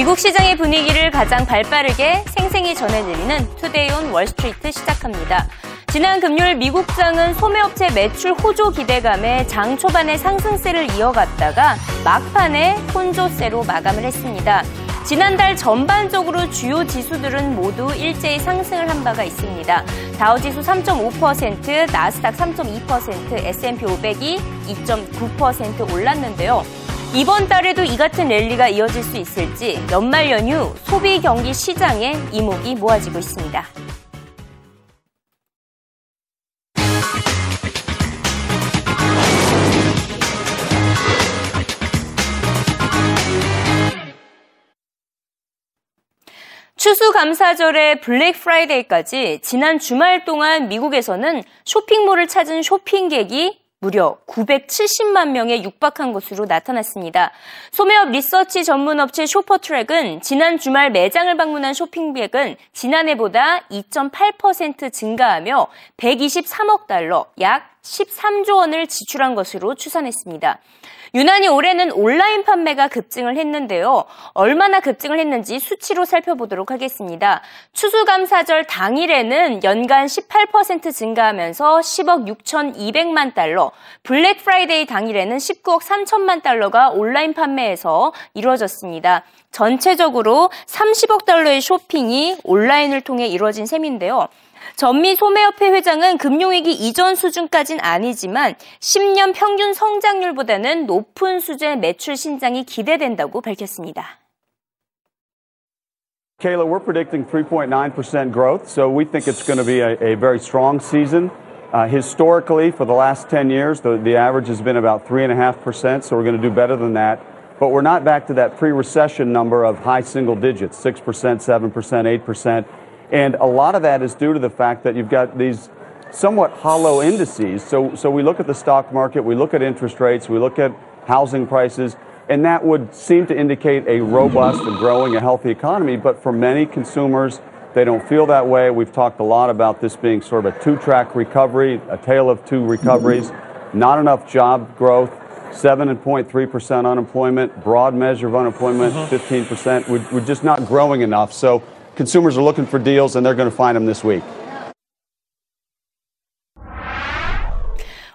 미국 시장의 분위기를 가장 발빠르게 생생히 전해드리는 투데이온 월스트리트 시작합니다. 지난 금요일 미국장은 소매업체 매출 호조 기대감에 장 초반에 상승세를 이어갔다가 막판에 혼조세로 마감을 했습니다. 지난달 전반적으로 주요 지수들은 모두 일제히 상승을 한 바가 있습니다. 다우지수 3.5%, 나스닥 3.2%, S&P 500이 2.9% 올랐는데요. 이번 달에도 이 같은 랠리가 이어질 수 있을지 연말 연휴 소비 경기 시장에 이목이 모아지고 있습니다. 추수감사절의 블랙 프라이데이까지 지난 주말 동안 미국에서는 쇼핑몰을 찾은 쇼핑객이 무려 970만 명에 육박한 것으로 나타났습니다. 소매업 리서치 전문 업체 쇼퍼트랙은 지난 주말 매장을 방문한 쇼핑객은 지난해보다 2.8% 증가하며 123억 달러, 약 13조 원을 지출한 것으로 추산했습니다. 유난히 올해는 온라인 판매가 급증을 했는데요. 얼마나 급증을 했는지 수치로 살펴보도록 하겠습니다. 추수감사절 당일에는 연간 18% 증가하면서 10억 6,200만 달러, 블랙 프라이데이 당일에는 19억 3천만 달러가 온라인 판매에서 이루어졌습니다. 전체적으로 30억 달러의 쇼핑이 온라인을 통해 이루어진 셈인데요. 전미 소매협회 회장은 금융위기 이전 수준까진 아니지만 10년 평균 성장률보다는 높은 수준의 매출 신장이 기대된다고 밝혔습니다. Kayla, we're predicting 3.9% growth, so we think it's going to be a, a very strong season. Uh, historically, for the last 10 years, the, the average has been about 3.5%, so we're going to do better than that. But we're not back to that pre recession number of high single digits 6%, 7%, 8%. And a lot of that is due to the fact that you've got these somewhat hollow indices. So, so we look at the stock market, we look at interest rates, we look at housing prices, and that would seem to indicate a robust and growing, a healthy economy. But for many consumers, they don't feel that way. We've talked a lot about this being sort of a two track recovery, a tale of two recoveries, not enough job growth. 7.3% unemployment, broad measure of unemployment, 15%. We're, we're just not growing enough. So consumers are looking for deals and they're going to find them this week.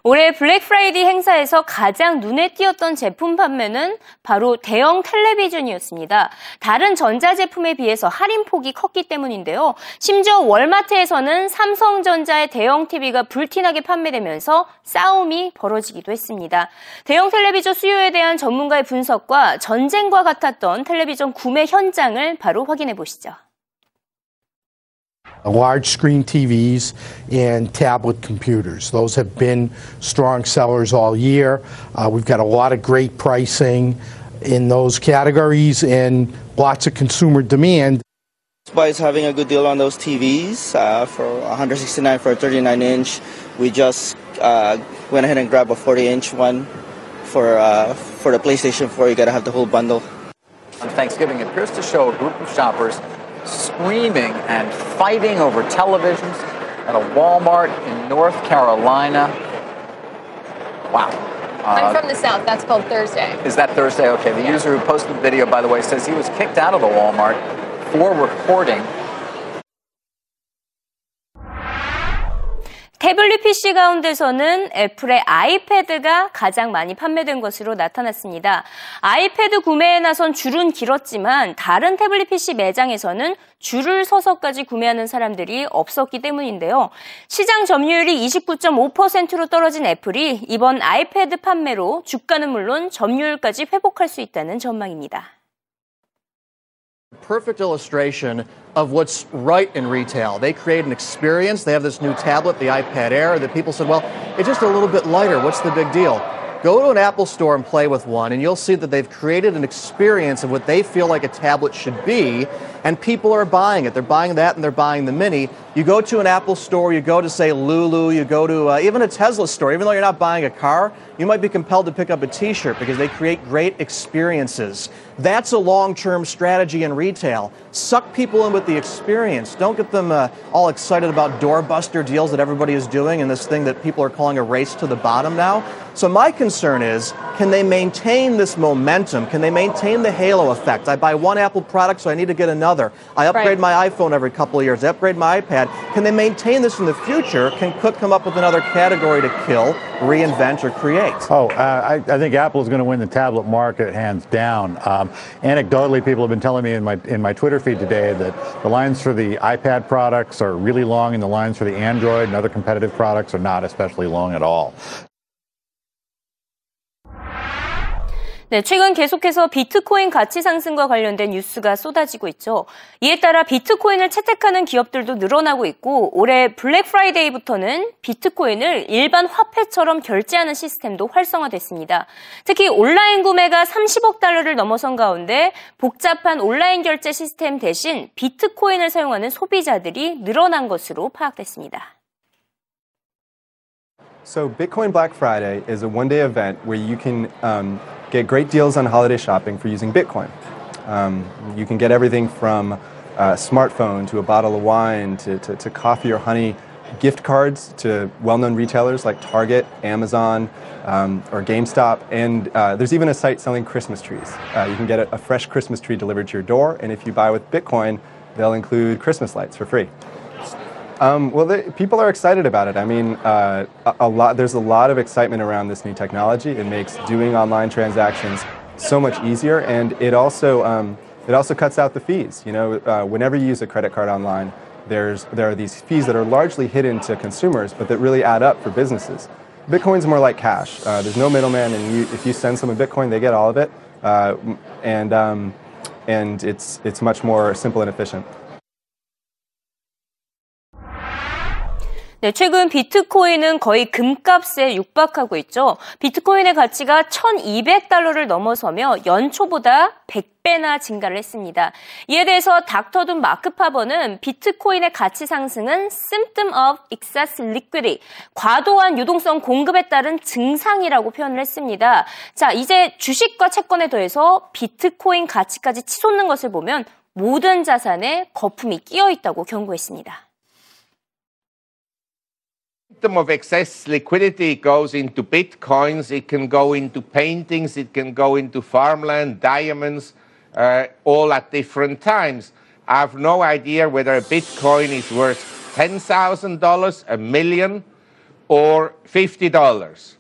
올해 블랙 프라이디 행사에서 가장 눈에 띄었던 제품 판매는 바로 대형 텔레비전이었습니다. 다른 전자제품에 비해서 할인폭이 컸기 때문인데요. 심지어 월마트에서는 삼성전자의 대형 TV가 불티나게 판매되면서 싸움이 벌어지기도 했습니다. 대형 텔레비전 수요에 대한 전문가의 분석과 전쟁과 같았던 텔레비전 구매 현장을 바로 확인해 보시죠. Large screen TVs and tablet computers. Those have been strong sellers all year. Uh, we've got a lot of great pricing in those categories and lots of consumer demand. Is having a good deal on those TVs uh, for 169 for a 39 inch. We just uh, went ahead and grabbed a 40 inch one for uh, for the PlayStation 4. You got to have the whole bundle. On Thanksgiving, it appears to show a group of shoppers screaming and fighting over televisions at a Walmart in North Carolina. Wow. I'm uh, from the South. That's called Thursday. Is that Thursday? Okay. The user who posted the video, by the way, says he was kicked out of the Walmart for recording 태블릿 PC 가운데서는 애플의 아이패드가 가장 많이 판매된 것으로 나타났습니다. 아이패드 구매에 나선 줄은 길었지만 다른 태블릿 PC 매장에서는 줄을 서서까지 구매하는 사람들이 없었기 때문인데요. 시장 점유율이 29.5%로 떨어진 애플이 이번 아이패드 판매로 주가는 물론 점유율까지 회복할 수 있다는 전망입니다. Perfect illustration of what's right in retail. They create an experience. They have this new tablet, the iPad Air, that people said, well, it's just a little bit lighter. What's the big deal? Go to an Apple store and play with one, and you'll see that they've created an experience of what they feel like a tablet should be, and people are buying it. They're buying that and they're buying the Mini. You go to an Apple store, you go to, say, Lulu, you go to uh, even a Tesla store, even though you're not buying a car, you might be compelled to pick up a t shirt because they create great experiences. That's a long term strategy in retail. Suck people in with the experience. Don't get them uh, all excited about doorbuster deals that everybody is doing and this thing that people are calling a race to the bottom now. So my concern is, can they maintain this momentum? Can they maintain the halo effect? I buy one Apple product, so I need to get another. I upgrade right. my iPhone every couple of years. I upgrade my iPad. Can they maintain this in the future? Can Cook come up with another category to kill, reinvent, or create? Oh, uh, I, I, think Apple is going to win the tablet market hands down. Um, Um, anecdotally, people have been telling me in my in my Twitter feed today that the lines for the iPad products are really long, and the lines for the Android and other competitive products are not especially long at all. 네, 최근 계속해서 비트코인 가치 상승과 관련된 뉴스가 쏟아지고 있죠. 이에 따라 비트코인을 채택하는 기업들도 늘어나고 있고 올해 블랙 프라이데이부터는 비트코인을 일반 화폐처럼 결제하는 시스템도 활성화됐습니다. 특히 온라인 구매가 30억 달러를 넘어선 가운데 복잡한 온라인 결제 시스템 대신 비트코인을 사용하는 소비자들이 늘어난 것으로 파악됐습니다. So Bitcoin Black Friday is a one-day event where you can um, get great deals on holiday shopping for using Bitcoin. Um, you can get everything from a smartphone to a bottle of wine to, to, to coffee or honey, gift cards to well known retailers like Target, Amazon, um, or GameStop. And uh, there's even a site selling Christmas trees. Uh, you can get a, a fresh Christmas tree delivered to your door, and if you buy with Bitcoin, they'll include Christmas lights for free. Um, well, people are excited about it. I mean, uh, a, a, lot. There's a lot of excitement around this new technology. It makes doing online transactions so much easier, and it also um, it also cuts out the fees. You know, uh, whenever you use a credit card online, there's there are these fees that are largely hidden to consumers, but that really add up for businesses. Bitcoin's more like cash. Uh, there's no middleman, and you, if you send someone Bitcoin, they get all of it, uh, and um, and it's it's much more simple and efficient. 네, 최근 비트코인은 거의 금값에 육박하고 있죠. 비트코인의 가치가 1200달러를 넘어서며 연초보다 100배나 증가를 했습니다. 이에 대해서 닥터둔 마크 파버는 비트코인의 가치 상승은 symptom of excess liquidity, 과도한 유동성 공급에 따른 증상이라고 표현을 했습니다. 자, 이제 주식과 채권에 더해서 비트코인 가치까지 치솟는 것을 보면 모든 자산에 거품이 끼어 있다고 경고했습니다. Symptom of excess liquidity goes into bitcoins, it can go into paintings, it can go into farmland, diamonds, uh, all at different times. I have no idea whether a bitcoin is worth $10,000, a million, or $50.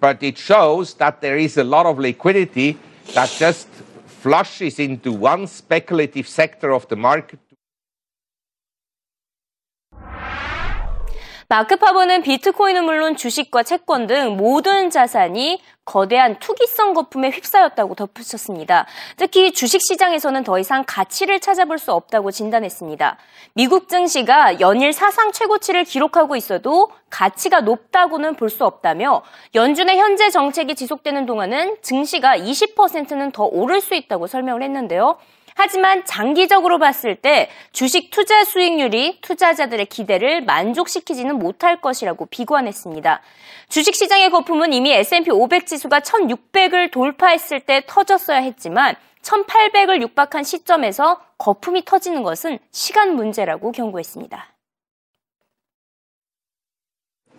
But it shows that there is a lot of liquidity that just flushes into one speculative sector of the market 마크 파버는 비트코인은 물론 주식과 채권 등 모든 자산이 거대한 투기성 거품에 휩싸였다고 덧붙였습니다. 특히 주식 시장에서는 더 이상 가치를 찾아볼 수 없다고 진단했습니다. 미국 증시가 연일 사상 최고치를 기록하고 있어도 가치가 높다고는 볼 수 없다며 연준의 현재 정책이 지속되는 동안은 증시가 20%는 더 오를 수 있다고 설명을 했는데요. 하지만 장기적으로 봤을 때 주식 투자 수익률이 투자자들의 기대를 만족시키지는 못할 것이라고 비관했습니다. 주식 시장의 거품은 이미 S&P 500 지수가 1600을 돌파했을 때 터졌어야 했지만 1800을 육박한 시점에서 거품이 터지는 것은 시간 문제라고 경고했습니다.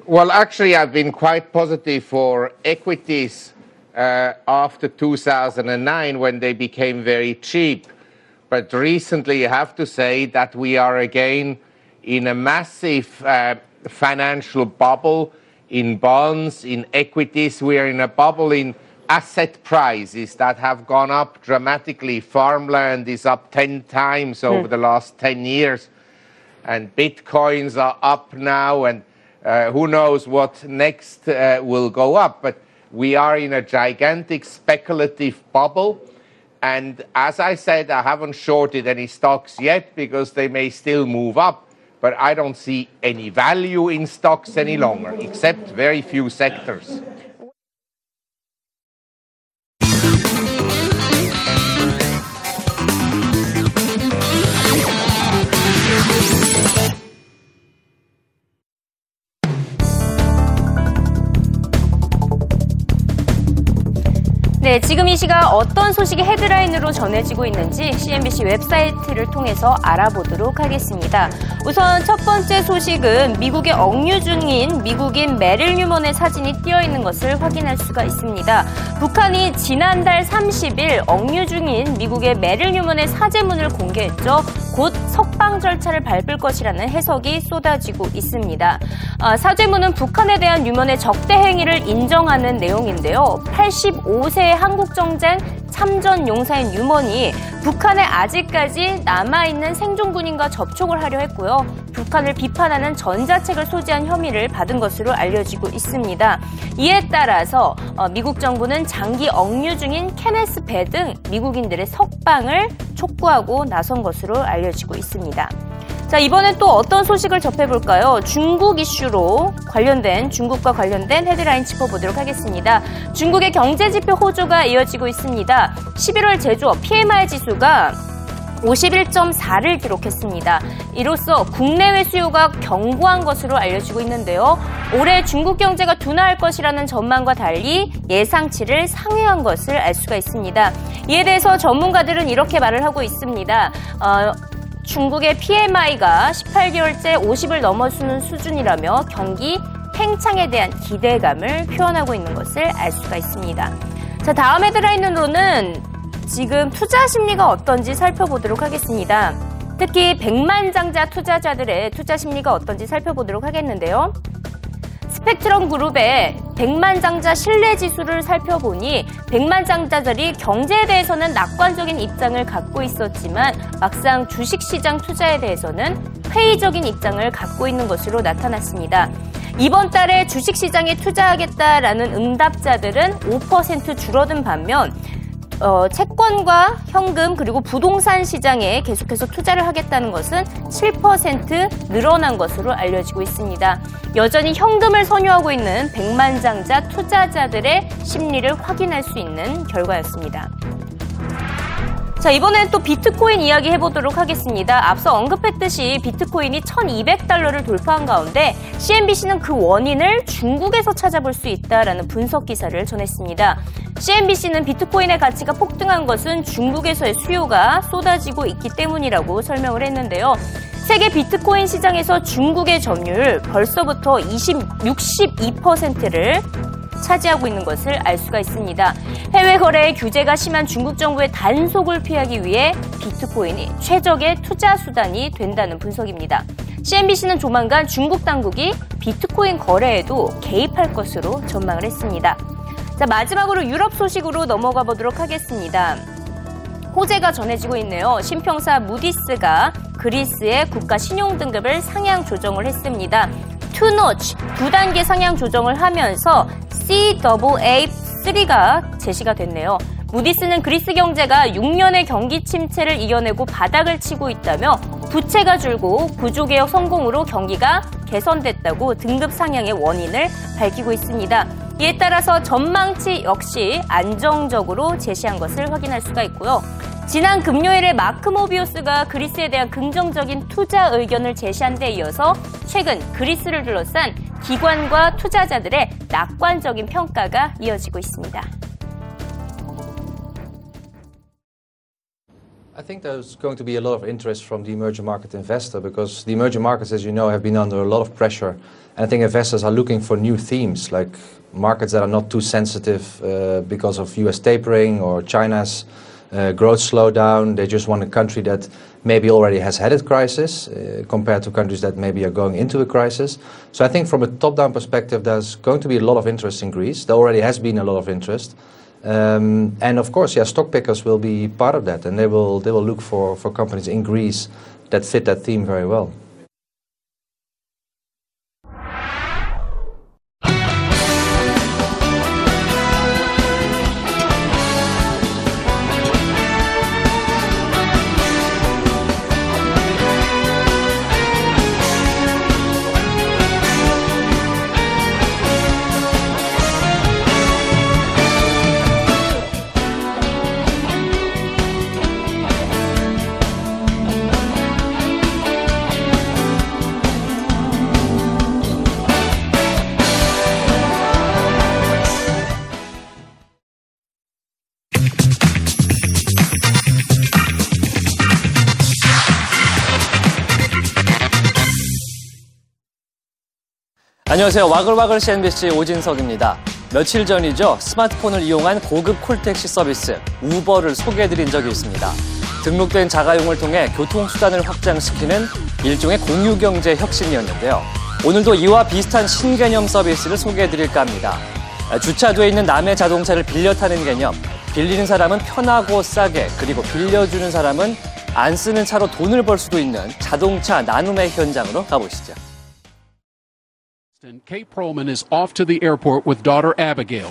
Well, actually, I've been quite positive for equities uh, after 2009 when they became very cheap. But recently, I have to say that we are again in a massive uh, financial bubble in bonds, in equities. We are in a bubble in asset prices that have gone up dramatically. Farmland is up 10 times over mm. the last 10 years. And bitcoins are up now, and uh, who knows what next uh, will go up. But we are in a gigantic speculative bubble. And as I said, I haven't shorted any stocks yet because they may still move up. But I don't see any value in stocks any longer, except very few sectors. 네, 지금 이 시각 어떤 소식이 헤드라인으로 전해지고 있는지 CNBC 웹사이트를 통해서 알아보도록 하겠습니다. 우선 첫 번째 소식은 미국의 억류 중인 미국인 메릴 뉴먼의 사진이 띄어 있는 것을 확인할 수가 있습니다. 북한이 지난달 30일 억류 중인 미국의 메릴 뉴먼의 사죄문을 공개했죠. 곧 석방 절차를 밟을 것이라는 해석이 쏟아지고 있습니다. 아, 사죄문은 북한에 대한 뉴먼의 적대 행위를 인정하는 내용인데요. 85세 한국전쟁 참전 용사인 유먼이 북한에 아직까지 남아있는 생존군인과 접촉을 하려 했고요. 북한을 비판하는 전자책을 소지한 혐의를 받은 것으로 알려지고 있습니다. 이에 따라서 어, 미국 정부는 장기 억류 중인 케네스 배 등 미국인들의 석방을 촉구하고 나선 것으로 알려지고 있습니다. 자, 이번엔 또 어떤 소식을 접해볼까요? 중국 이슈로 관련된, 중국과 관련된 헤드라인 짚어보도록 하겠습니다. 중국의 경제지표 호조가 이어지고 있습니다. 11월 제조업 PMI 지수가 51.4를 기록했습니다. 이로써 국내외 수요가 견고한 것으로 알려지고 있는데요. 올해 중국 경제가 둔화할 것이라는 전망과 달리 예상치를 상회한 것을 알 수가 있습니다. 이에 대해서 전문가들은 이렇게 말을 하고 있습니다. 어, 중국의 PMI가 18개월째 50을 넘어서는 수준이라며 경기 팽창에 대한 기대감을 표현하고 있는 것을 알 수가 있습니다. 자, 다음 헤드라인으로는 지금 투자 심리가 어떤지 살펴보도록 하겠습니다. 특히 백만장자 투자자들의 투자 심리가 어떤지 살펴보도록 하겠는데요. 스펙트럼 그룹의 백만장자 신뢰 지수를 살펴보니 백만장자들이 경제에 대해서는 낙관적인 입장을 갖고 있었지만 막상 주식시장 투자에 대해서는 회의적인 입장을 갖고 있는 것으로 나타났습니다. 이번 달에 주식시장에 투자하겠다라는 응답자들은 5% 줄어든 반면 어, 채권과 현금 그리고 부동산 시장에 계속해서 투자를 하겠다는 것은 7% 늘어난 것으로 알려지고 있습니다. 여전히 현금을 선호하고 있는 백만장자 투자자들의 심리를 확인할 수 있는 결과였습니다. 자, 이번엔 또 비트코인 이야기 해보도록 하겠습니다. 앞서 언급했듯이 비트코인이 1200달러를 돌파한 가운데 CNBC는 그 원인을 중국에서 찾아볼 수 있다라는 분석 기사를 전했습니다. CNBC는 비트코인의 가치가 폭등한 것은 중국에서의 수요가 쏟아지고 있기 때문이라고 설명을 했는데요. 세계 비트코인 시장에서 중국의 점유율 벌써부터 20, 62%를 차지하고 있는 것을 알 수가 있습니다. 해외 거래의 규제가 심한 중국 정부의 단속을 피하기 위해 비트코인이 최적의 투자 수단이 된다는 분석입니다. CNBC는 조만간 중국 당국이 비트코인 거래에도 개입할 것으로 전망을 했습니다. 자, 마지막으로 유럽 소식으로 넘어가 보도록 하겠습니다. 호재가 전해지고 있네요. 신평사 무디스가 그리스의 국가 신용 등급을 상향 조정을 했습니다. 투노치 두 단계 상향 조정을 하면서 CAA3가 제시가 됐네요. 무디스는 그리스 경제가 6년의 경기 침체를 이겨내고 바닥을 치고 있다며 부채가 줄고 구조개혁 성공으로 경기가 개선됐다고 등급 상향의 원인을 밝히고 있습니다. 이에 따라서 전망치 역시 안정적으로 제시한 것을 확인할 수가 있고요. 지난 금요일에 마크 모비우스가 그리스에 대한 긍정적인 투자 의견을 제시한 데 이어서 최근 그리스를 둘러싼 기관과 투자자들의 낙관적인 평가가 이어지고 있습니다. I think there's going to be a lot of interest from the emerging market investor because the emerging markets, as you know, have been under a lot of pressure. And I think investors are looking for new themes, like markets that are not too sensitive uh, because of US tapering or China's uh, growth slowdown. They just want a country that maybe already has had a crisis uh, compared to countries that maybe are going into a crisis. So I think from a top-down perspective, there's going to be a lot of interest in Greece. There already has been a lot of interest. Um, and of course, yeah, stock pickers will be part of that, and they will they will look for, for companies in Greece that fit that theme very well. 안녕하세요. 와글와글 CNBC 오진석입니다. 며칠 전이죠. 스마트폰을 이용한 고급 콜택시 서비스 우버를 소개해드린 적이 있습니다. 등록된 자가용을 통해 교통수단을 확장시키는 일종의 공유경제 혁신이었는데요. 오늘도 이와 비슷한 신개념 서비스를 소개해드릴까 합니다. 주차돼 있는 남의 자동차를 빌려 타는 개념. 빌리는 사람은 편하고 싸게, 그리고 빌려주는 사람은 안 쓰는 차로 돈을 벌 수도 있는 자동차 나눔의 현장으로 가보시죠. Kate Perlman is off to the airport with daughter Abigail,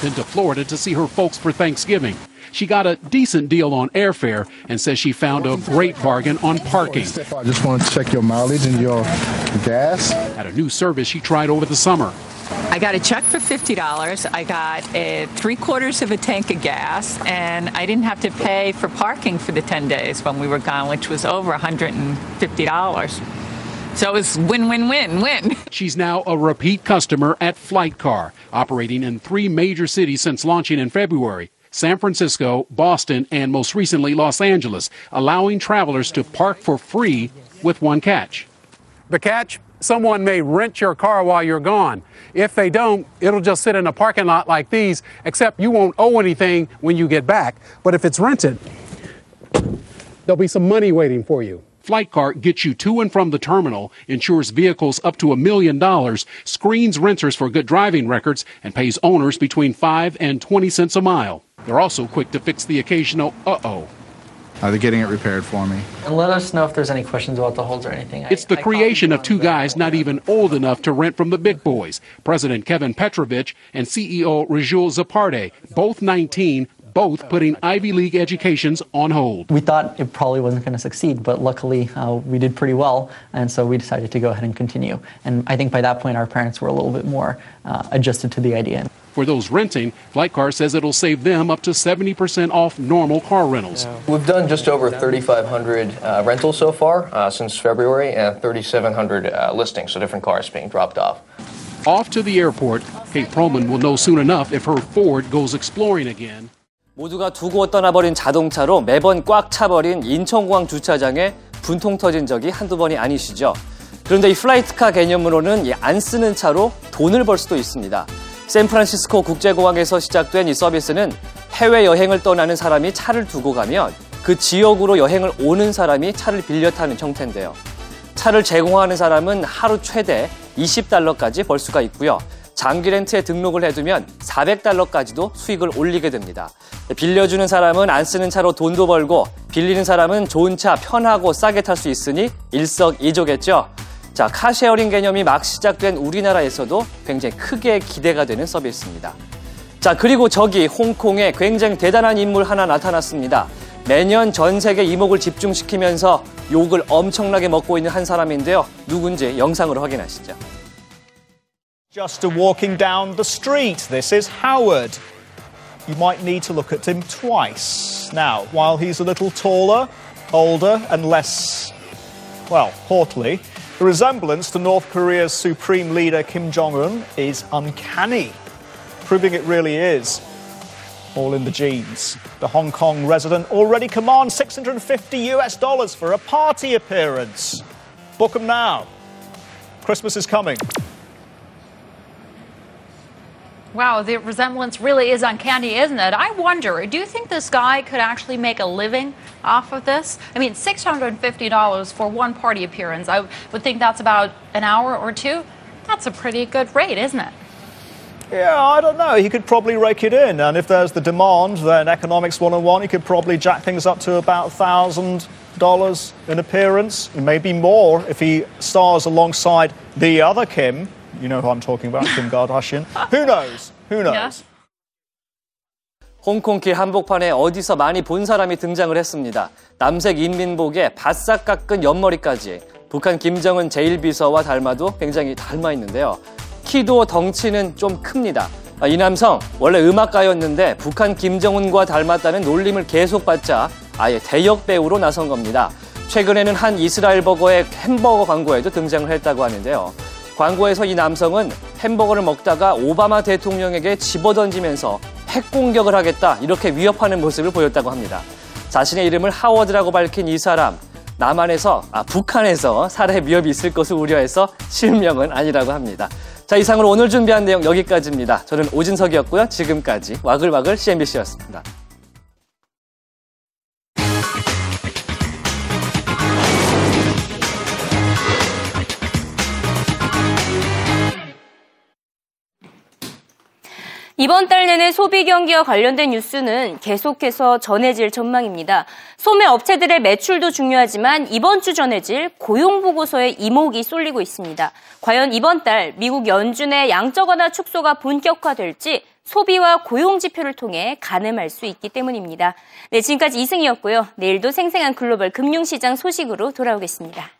then to Florida to see her folks for Thanksgiving. She got a decent deal on airfare and says she found a great bargain on parking. I just want to check your mileage and your gas. At a new service she tried over the summer. I got a check for $50. I got a three quarters of a tank of gas, and I didn't have to pay for parking for the 10 days when we were gone, which was over $150. So it was win, win, win, win. She's now a repeat customer at Flightcar, operating in three major cities since launching in February. San Francisco, Boston, and most recently Los Angeles, allowing travelers to park for free with one catch. The catch? Someone may rent your car while you're gone. If they don't, it'll just sit in a parking lot like these, except you won't owe anything when you get back. But if it's rented, there'll be some money waiting for you. Flightcar gets you to and from the terminal, insures vehicles up to a million dollars, screens renters for good driving records, and pays owners between 5 and 20 cents a mile. They're also quick to fix the occasional uh oh. Uh, they're getting it repaired for me. And let us know if there's any questions about the holds or anything. It's the creation of two guys not even old enough to rent from the big boys President Kevin Petrovich and CEO Rajul Zaparte, both 19, both putting Ivy League educations on hold. We thought it probably wasn't going to succeed, but luckily uh, we did pretty well, and so we decided to go ahead and continue. And I think by that point, our parents were a little bit more uh, adjusted to the idea. For those renting, Flightcar says it'll save them up to 70% off normal car rentals. We've done just over 3,500 uh, rentals so far uh, since February and 3,700 uh, listings, so different cars being dropped off. Off to the airport, Kate Perlman will know soon enough if her Ford goes exploring again. 모두가 두고 떠나버린 자동차로 매번 꽉 차버린 인천공항 주차장에 분통 터진 적이 한두 번이 아니시죠. 그런데 이 FlightCar 개념으로는 안 쓰는 차로 돈을 벌 수도 있습니다. 샌프란시스코 국제공항에서 시작된 이 서비스는 해외 여행을 떠나는 사람이 차를 두고 가면 그 지역으로 여행을 오는 사람이 차를 빌려 타는 형태인데요. 차를 제공하는 사람은 하루 최대 20달러까지 벌 수가 있고요. 장기 렌트에 등록을 해두면 400달러까지도 수익을 올리게 됩니다. 빌려주는 사람은 안 쓰는 차로 돈도 벌고 빌리는 사람은 좋은 차 편하고 싸게 탈 수 있으니 일석이조겠죠. 자, car sharing 개념이 막 시작된 우리나라에서도 굉장히 크게 기대가 되는 서비스입니다. 자, 그리고 저기 홍콩에 굉장히 대단한 인물 하나 나타났습니다. 매년 전 세계 이목을 집중시키면서 욕을 엄청나게 먹고 있는 한 사람인데요. 누군지 영상으로 확인하시죠. Just a walking down the street. This is Howard. You might need to look at him twice. Now, while he's a little taller, older, and less, well, portly, the resemblance to North Korea's supreme leader Kim Jong un is uncanny, proving it really is all in the genes. The Hong Kong resident already commands 650 US dollars for a party appearance. Book them now. Christmas is coming. Wow, the resemblance really is uncanny, isn't it? I wonder, do you think this guy could actually make a living off of this? I mean, $650 for one party appearance. I would think that's about an hour or two. That's a pretty good rate, isn't it? Yeah, I don't know. He could probably rake it in. And if there's the demand, then Economics 101, he could probably jack things up to about $1,000 in appearance. Maybe more if he stars alongside the other Kim, you know who I'm talking about, Kim Kardashian. Who knows? Who knows? 홍콩 길 한복판에 어디서 많이 본 사람이 등장을 했습니다. 남색 인민복에 바싹 깎은 옆머리까지 북한 김정은 제1비서와 닮아도 굉장히 닮아 있는데요. 키도 덩치는 좀 큽니다. 이 남성 원래 음악가였는데 북한 김정은과 닮았다는 놀림을 계속 받자 아예 대역 배우로 나선 겁니다. 최근에는 한 이스라엘 버거의 햄버거 광고에도 등장을 했다고 하는데요. 광고에서 이 남성은 햄버거를 먹다가 오바마 대통령에게 집어던지면서 핵 공격을 하겠다 이렇게 위협하는 모습을 보였다고 합니다. 자신의 이름을 하워드라고 밝힌 이 사람 남한에서, 아, 북한에서 살해 위협이 있을 것을 우려해서 실명은 아니라고 합니다. 자, 이상으로 오늘 준비한 내용 여기까지입니다. 저는 오진석이었고요. 지금까지 와글와글 CNBC였습니다. 이번 달 내내 소비 경기와 관련된 뉴스는 계속해서 전해질 전망입니다. 소매 업체들의 매출도 중요하지만 이번 주 전해질 고용 보고서에 이목이 쏠리고 있습니다. 과연 이번 달 미국 연준의 양적 완화 축소가 본격화될지 소비와 고용 지표를 통해 가늠할 수 있기 때문입니다. 네, 지금까지 이승이었고요. 내일도 생생한 글로벌 금융시장 소식으로 돌아오겠습니다.